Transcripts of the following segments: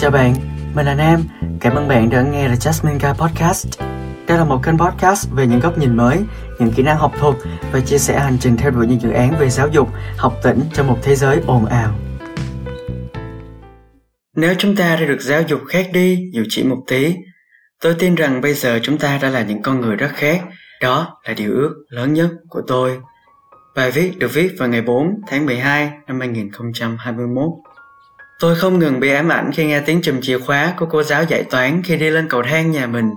Chào bạn, mình là Nam. Cảm ơn bạn đã nghe The Jasmine Guy Podcast. Đây là một kênh podcast về những góc nhìn mới, những kỹ năng học thuật và chia sẻ hành trình theo đuổi những dự án về giáo dục, học tỉnh trong một thế giới ồn ào. Nếu chúng ta đã được giáo dục khác đi dù chỉ một tí, tôi tin rằng bây giờ chúng ta đã là những con người rất khác. Đó là điều ước lớn nhất của tôi. Bài viết được viết vào ngày 4 tháng 12 năm 2021. Tôi không ngừng bị ám ảnh khi nghe tiếng chùm chìa khóa của cô giáo dạy toán khi đi lên cầu thang nhà mình.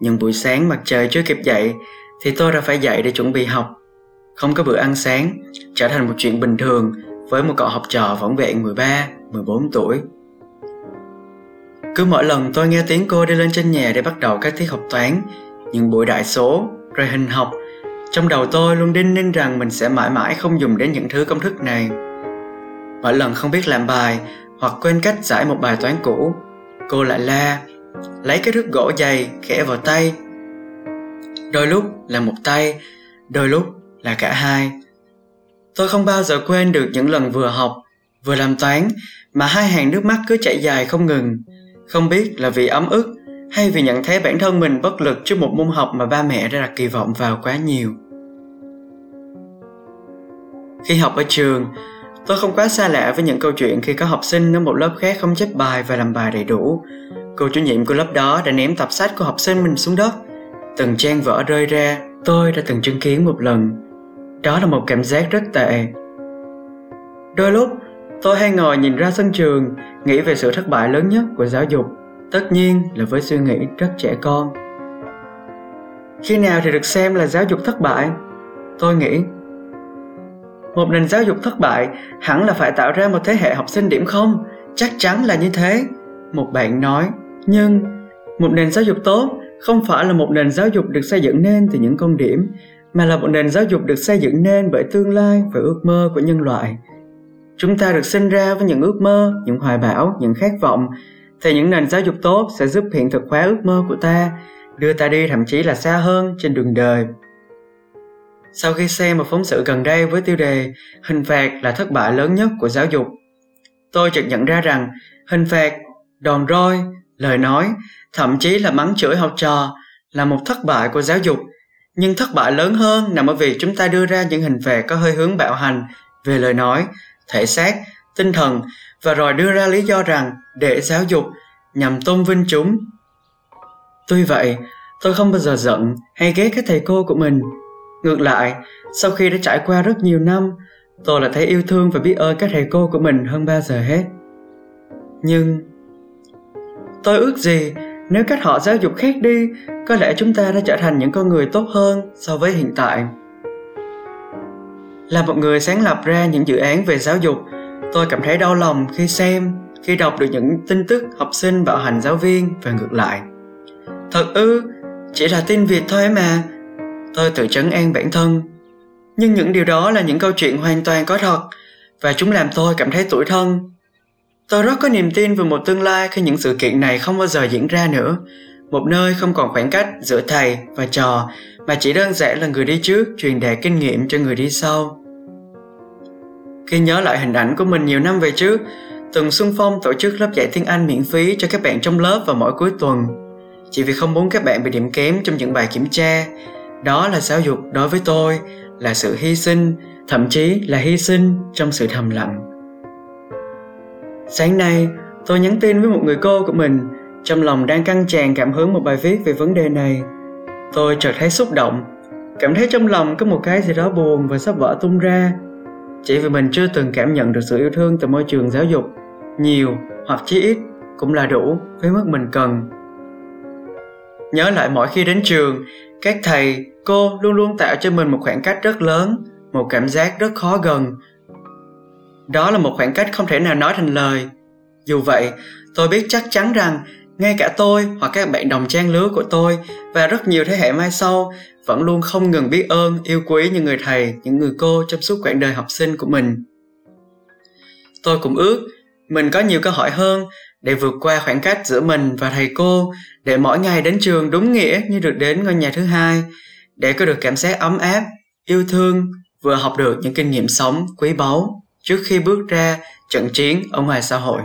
Nhưng buổi sáng mặt trời chưa kịp dậy thì tôi đã phải dậy để chuẩn bị học. Không có bữa ăn sáng trở thành một chuyện bình thường với một cậu học trò võng vẹn 13, 14 tuổi. Cứ mỗi lần tôi nghe tiếng cô đi lên trên nhà để bắt đầu các tiết học toán, những buổi đại số, rồi hình học, trong đầu tôi luôn đinh ninh rằng mình sẽ mãi mãi không dùng đến những thứ công thức này. Mỗi lần không biết làm bài hoặc quên cách giải một bài toán cũ, cô lại la, lấy cái thước gỗ dày khẽ vào tay. Đôi lúc là một tay, đôi lúc là cả hai. Tôi không bao giờ quên được những lần vừa học, vừa làm toán mà hai hàng nước mắt cứ chảy dài không ngừng. Không biết là vì ấm ức hay vì nhận thấy bản thân mình bất lực trước một môn học mà ba mẹ đã đặt kỳ vọng vào quá nhiều. Khi học ở trường, tôi không quá xa lạ với những câu chuyện khi có học sinh ở một lớp khác không chép bài và làm bài đầy đủ. Cô chủ nhiệm của lớp đó đã ném tập sách của học sinh mình xuống đất. Từng trang vỡ rơi ra, tôi đã từng chứng kiến một lần. Đó là một cảm giác rất tệ. Đôi lúc, tôi hay ngồi nhìn ra sân trường, nghĩ về sự thất bại lớn nhất của giáo dục tất nhiên là với suy nghĩ rất trẻ con khi nào thì được xem là giáo dục thất bại tôi nghĩ một nền giáo dục thất bại hẳn là phải tạo ra một thế hệ học sinh điểm không? Chắc chắn là như thế. Một bạn nói nhưng một nền giáo dục tốt không phải là một nền giáo dục được xây dựng nên từ những con điểm mà là một nền giáo dục được xây dựng nên bởi tương lai và ước mơ của nhân loại. Chúng ta được sinh ra với những ước mơ những hoài bão những khát vọng. Thì những nền giáo dục tốt sẽ giúp hiện thực hóa ước mơ của ta, đưa ta đi thậm chí là xa hơn trên đường đời. Sau khi xem một phóng sự gần đây với tiêu đề Hình phạt là thất bại lớn nhất của giáo dục, tôi chợt nhận ra rằng hình phạt, đòn roi, lời nói, thậm chí là mắng chửi học trò là một thất bại của giáo dục. Nhưng thất bại lớn hơn nằm ở việc chúng ta đưa ra những hình phạt có hơi hướng bạo hành về lời nói, thể xác, tinh thần và rồi đưa ra lý do rằng để giáo dục nhằm tôn vinh chúng. Tuy vậy, tôi không bao giờ giận hay ghét các thầy cô của mình. Ngược lại, sau khi đã trải qua rất nhiều năm, tôi lại thấy yêu thương và biết ơn các thầy cô của mình hơn bao giờ hết. Nhưng tôi ước gì nếu cách họ giáo dục khác đi, có lẽ chúng ta đã trở thành những con người tốt hơn so với hiện tại. Là một người sáng lập ra những dự án về giáo dục, tôi cảm thấy đau lòng khi xem khi đọc được những tin tức học sinh bạo hành giáo viên và ngược lại thật ư chỉ là tin việt thôi mà tôi tự trấn an bản thân nhưng những điều đó là những câu chuyện hoàn toàn có thật, và chúng làm tôi cảm thấy tủi thân tôi rất có niềm tin về một tương lai khi những sự kiện này không bao giờ diễn ra nữa một nơi không còn khoảng cách giữa thầy và trò, mà chỉ đơn giản là người đi trước truyền đạt kinh nghiệm cho người đi sau khi nhớ lại hình ảnh của mình nhiều năm về trước, từng xuân phong tổ chức lớp dạy tiếng Anh miễn phí cho các bạn trong lớp vào mỗi cuối tuần. Chỉ vì không muốn các bạn bị điểm kém trong những bài kiểm tra. Đó là giáo dục đối với tôi, là sự hy sinh, thậm chí là hy sinh trong sự thầm lặng. Sáng nay, tôi nhắn tin với một người cô của mình, trong lòng đang căng tràn cảm hứng một bài viết về vấn đề này. Tôi chợt thấy xúc động, cảm thấy trong lòng có một cái gì đó buồn và sắp vỡ tung ra. Chỉ vì mình chưa từng cảm nhận được sự yêu thương từ môi trường giáo dục nhiều hoặc chí ít cũng là đủ với mức mình cần nhớ lại mỗi khi đến trường các thầy cô luôn luôn tạo cho mình một khoảng cách rất lớn, một cảm giác rất khó gần. Đó là một khoảng cách không thể nào nói thành lời. Dù vậy, tôi biết chắc chắn rằng ngay cả tôi hoặc các bạn đồng trang lứa của tôi và rất nhiều thế hệ mai sau vẫn luôn không ngừng biết ơn, yêu quý những người thầy, những người cô trong suốt quãng đời học sinh của mình. Tôi cũng ước mình có nhiều cơ hội hơn để vượt qua khoảng cách giữa mình và thầy cô để mỗi ngày đến trường đúng nghĩa như được đến ngôi nhà thứ hai để có được cảm giác ấm áp, yêu thương, vừa học được những kinh nghiệm sống quý báu trước khi bước ra trận chiến ở ngoài xã hội.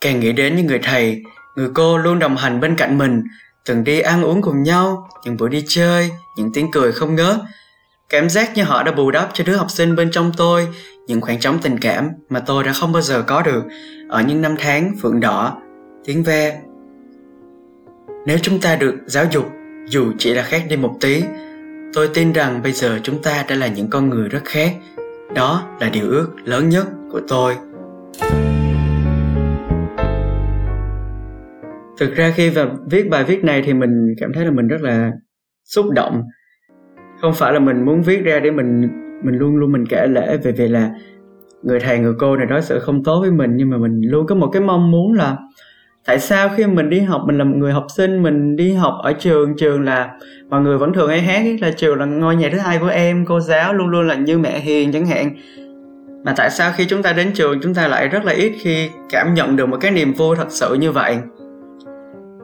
Càng nghĩ đến những người thầy, người cô luôn đồng hành bên cạnh mình, từng đi ăn uống cùng nhau, những buổi đi chơi, những tiếng cười không ngớt. Cảm giác như họ đã bù đắp cho đứa học sinh bên trong tôi những khoảng trống tình cảm mà tôi đã không bao giờ có được ở những năm tháng phượng đỏ, tiếng ve. Nếu chúng ta được giáo dục dù chỉ là khác đi một tí, tôi tin rằng bây giờ chúng ta đã là những con người rất khác. Đó là điều ước lớn nhất của tôi. Thực ra khi và viết bài viết này thì mình cảm thấy là mình rất là xúc động. Không phải là mình muốn viết ra để mình mình luôn luôn mình kể lễ về việc là người thầy, người cô này đối xử không tốt với mình, nhưng mà mình luôn có một cái mong muốn là tại sao khi mình đi học, mình là một người học sinh, mình đi học ở trường trường là mọi người vẫn thường hay hát là trường là ngôi nhà thứ hai của em, cô giáo luôn luôn là như mẹ hiền chẳng hạn. Mà tại sao khi chúng ta đến trường, chúng ta lại rất là ít khi cảm nhận được một cái niềm vui thật sự như vậy?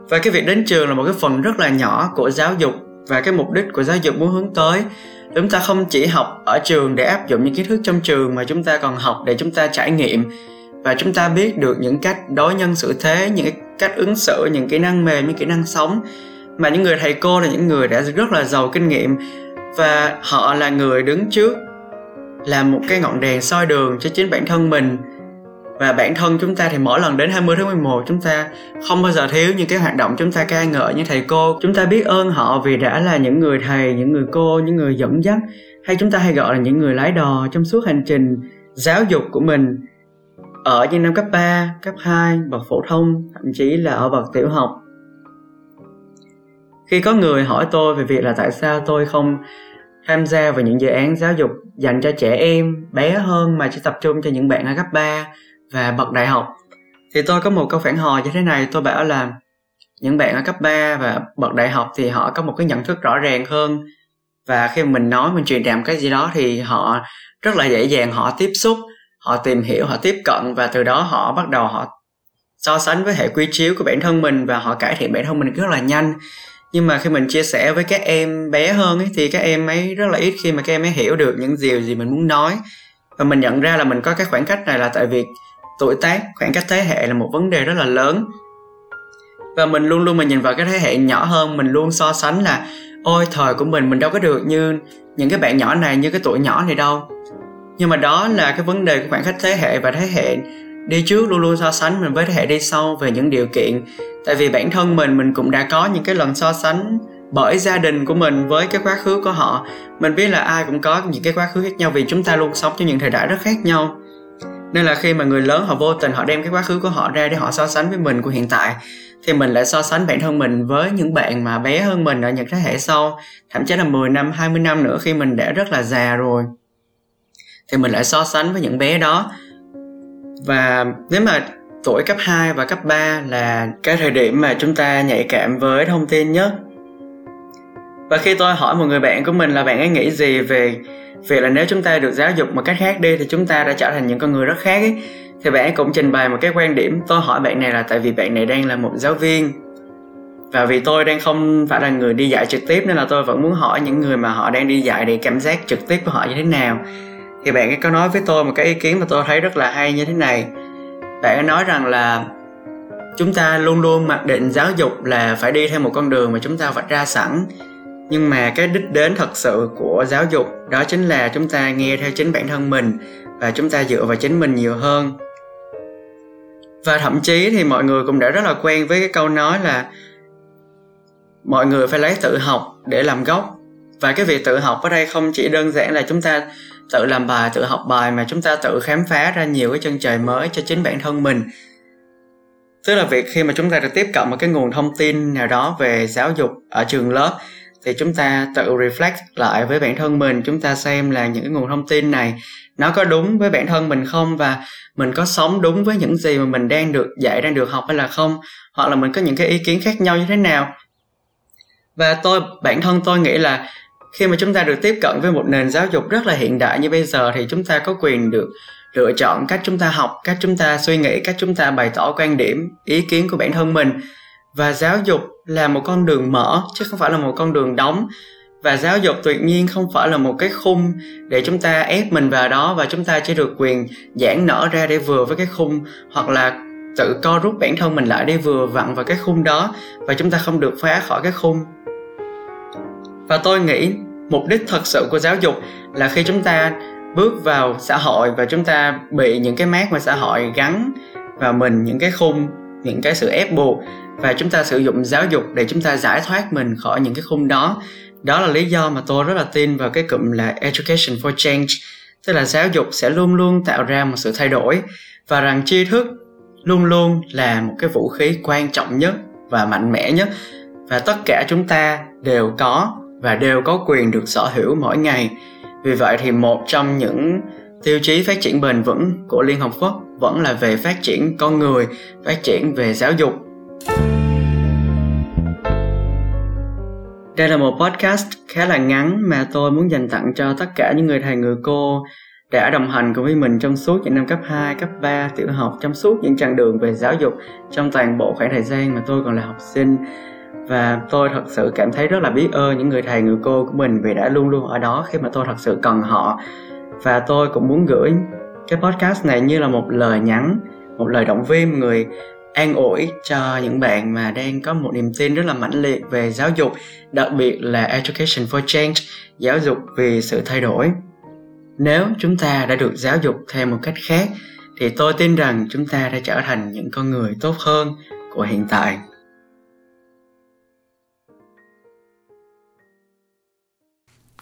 Và cái việc đến trường là một cái phần rất là nhỏ của giáo dục và cái mục đích của giáo dục muốn hướng tới. Chúng ta không chỉ học ở trường để áp dụng những kiến thức trong trường mà chúng ta còn học để chúng ta trải nghiệm và chúng ta biết được những cách đối nhân xử thế, những cách ứng xử, những kỹ năng mềm, những kỹ năng sống. Mà những người thầy cô là những người đã rất là giàu kinh nghiệm. Và họ là người đứng trước làm một cái ngọn đèn soi đường cho chính bản thân mình. Và bản thân chúng ta thì mỗi lần đến 20 tháng 11 chúng ta không bao giờ thiếu những cái hoạt động chúng ta ca ngợi như thầy cô. Chúng ta biết ơn họ vì đã là những người thầy, những người cô, những người dẫn dắt, hay chúng ta hay gọi là những người lái đò trong suốt hành trình giáo dục của mình ở những năm cấp 3, cấp 2, bậc phổ thông, thậm chí là ở bậc tiểu học. Khi có người hỏi tôi về việc là tại sao tôi không tham gia vào những dự án giáo dục dành cho trẻ em bé hơn mà chỉ tập trung cho những bạn ở cấp 3 và bậc đại học thì tôi có một câu phản hồi như thế này tôi bảo là những bạn ở cấp 3 và bậc đại học thì họ có một cái nhận thức rõ ràng hơn và khi mình nói mình truyền đạt cái gì đó thì họ rất là dễ dàng họ tiếp xúc họ tìm hiểu họ tiếp cận và từ đó họ bắt đầu họ so sánh với hệ quy chiếu của bản thân mình và họ cải thiện bản thân mình rất là nhanh. Nhưng mà khi mình chia sẻ với các em bé hơn ấy, thì các em ấy rất là ít khi mà các em ấy hiểu được những điều gì mình muốn nói. Và mình nhận ra là mình có cái khoảng cách này là tại vì tuổi tác khoảng cách thế hệ là một vấn đề rất là lớn. Và mình luôn luôn mình nhìn vào cái thế hệ nhỏ hơn mình luôn so sánh là ôi thời của mình mình đâu có được như những cái bạn nhỏ này như cái tuổi nhỏ này đâu nhưng mà đó là cái vấn đề của khoảng cách thế hệ và thế hệ đi trước luôn luôn so sánh mình với thế hệ đi sau về những điều kiện. Tại vì bản thân mình mình cũng đã có những cái lần so sánh bởi gia đình của mình với cái quá khứ của họ. Mình biết là ai cũng có những cái quá khứ khác nhau vì chúng ta luôn sống trong những thời đại rất khác nhau. Nên là khi mà người lớn họ vô tình họ đem cái quá khứ của họ ra để họ so sánh với mình của hiện tại, thì mình lại so sánh bản thân mình với những bạn mà bé hơn mình ở những thế hệ sau. Thậm chí là 10 năm 20 năm nữa khi mình đã rất là già rồi thì mình lại so sánh với những bé đó. Và nếu mà tuổi cấp 2 và cấp 3 là cái thời điểm mà chúng ta nhạy cảm với thông tin nhất. Và khi tôi hỏi một người bạn của mình là bạn ấy nghĩ gì về việc là nếu chúng ta được giáo dục một cách khác đi thì chúng ta đã trở thành những con người rất khác ấy, thì bạn ấy cũng trình bày một cái quan điểm. Tôi hỏi bạn này là tại vì bạn này đang là một giáo viên và vì tôi đang không phải là người đi dạy trực tiếp nên là tôi vẫn muốn hỏi những người mà họ đang đi dạy để cảm giác trực tiếp của họ như thế nào thì bạn ấy có nói với tôi một cái ý kiến mà tôi thấy rất là hay như thế này. Bạn ấy nói rằng là chúng ta luôn luôn mặc định giáo dục là phải đi theo một con đường mà chúng ta vạch ra sẵn. Nhưng mà cái đích đến thật sự của giáo dục đó chính là chúng ta nghe theo chính bản thân mình và chúng ta dựa vào chính mình nhiều hơn. Và thậm chí thì mọi người cũng đã rất là quen với cái câu nói là mọi người phải lấy tự học để làm gốc. Và cái việc tự học ở đây không chỉ đơn giản là chúng ta tự làm bài, tự học bài mà chúng ta tự khám phá ra nhiều cái chân trời mới cho chính bản thân mình. Tức là việc khi mà chúng ta được tiếp cận một cái nguồn thông tin nào đó về giáo dục ở trường lớp, thì chúng ta tự reflect lại với bản thân mình, chúng ta xem là những cái nguồn thông tin này nó có đúng với bản thân mình không và mình có sống đúng với những gì mà mình đang được dạy, đang được học hay là không, hoặc là mình có những cái ý kiến khác nhau như thế nào. Và tôi, bản thân tôi nghĩ là khi mà chúng ta được tiếp cận với một nền giáo dục rất là hiện đại như bây giờ thì chúng ta có quyền được lựa chọn cách chúng ta học, cách chúng ta suy nghĩ, cách chúng ta bày tỏ quan điểm, ý kiến của bản thân mình. Và giáo dục là một con đường mở, chứ không phải là một con đường đóng. Và giáo dục tuyệt nhiên không phải là một cái khung để chúng ta ép mình vào đó và chúng ta chỉ được quyền giãn nở ra để vừa với cái khung, hoặc là tự co rút bản thân mình lại để vừa vặn vào cái khung đó và chúng ta không được phá khỏi cái khung và tôi nghĩ mục đích thật sự của giáo dục là khi chúng ta bước vào xã hội và chúng ta bị những cái mát mà xã hội gắn vào mình, những cái khung, những cái sự ép buộc và chúng ta sử dụng giáo dục để chúng ta giải thoát mình khỏi những cái khung đó. Đó là lý do mà tôi rất là tin vào cái cụm là education for change, tức là giáo dục sẽ luôn luôn tạo ra một sự thay đổi và rằng tri thức luôn luôn là một cái vũ khí quan trọng nhất và mạnh mẽ nhất. Và tất cả chúng ta đều có và đều có quyền được sở hữu mỗi ngày vì vậy thì một trong những tiêu chí phát triển bền vững của liên hợp quốc vẫn là về phát triển con người phát triển về giáo dục đây là một podcast khá là ngắn mà tôi muốn dành tặng cho tất cả những người thầy người cô đã đồng hành cùng với mình trong suốt những năm cấp 2, cấp 3, tiểu học, trong suốt những chặng đường về giáo dục trong toàn bộ khoảng thời gian mà tôi còn là học sinh. Và tôi thật sự cảm thấy rất là biết ơn những người thầy, người cô của mình vì đã luôn luôn ở đó khi mà tôi thật sự cần họ. Và tôi cũng muốn gửi cái podcast này như là một lời nhắn, một lời động viên người an ủi cho những bạn mà đang có một niềm tin rất là mãnh liệt về giáo dục, đặc biệt là Education for Change, giáo dục vì sự thay đổi nếu chúng ta đã được giáo dục theo một cách khác thì tôi tin rằng chúng ta đã trở thành những con người tốt hơn của hiện tại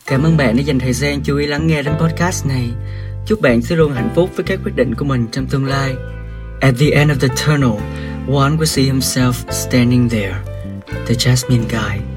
Cảm ơn bạn đã dành thời gian chú ý lắng nghe đến podcast này. Chúc bạn sẽ luôn hạnh phúc với các quyết định của mình trong tương lai. At the end of the tunnel, one will see himself standing there. The Jasmine Guy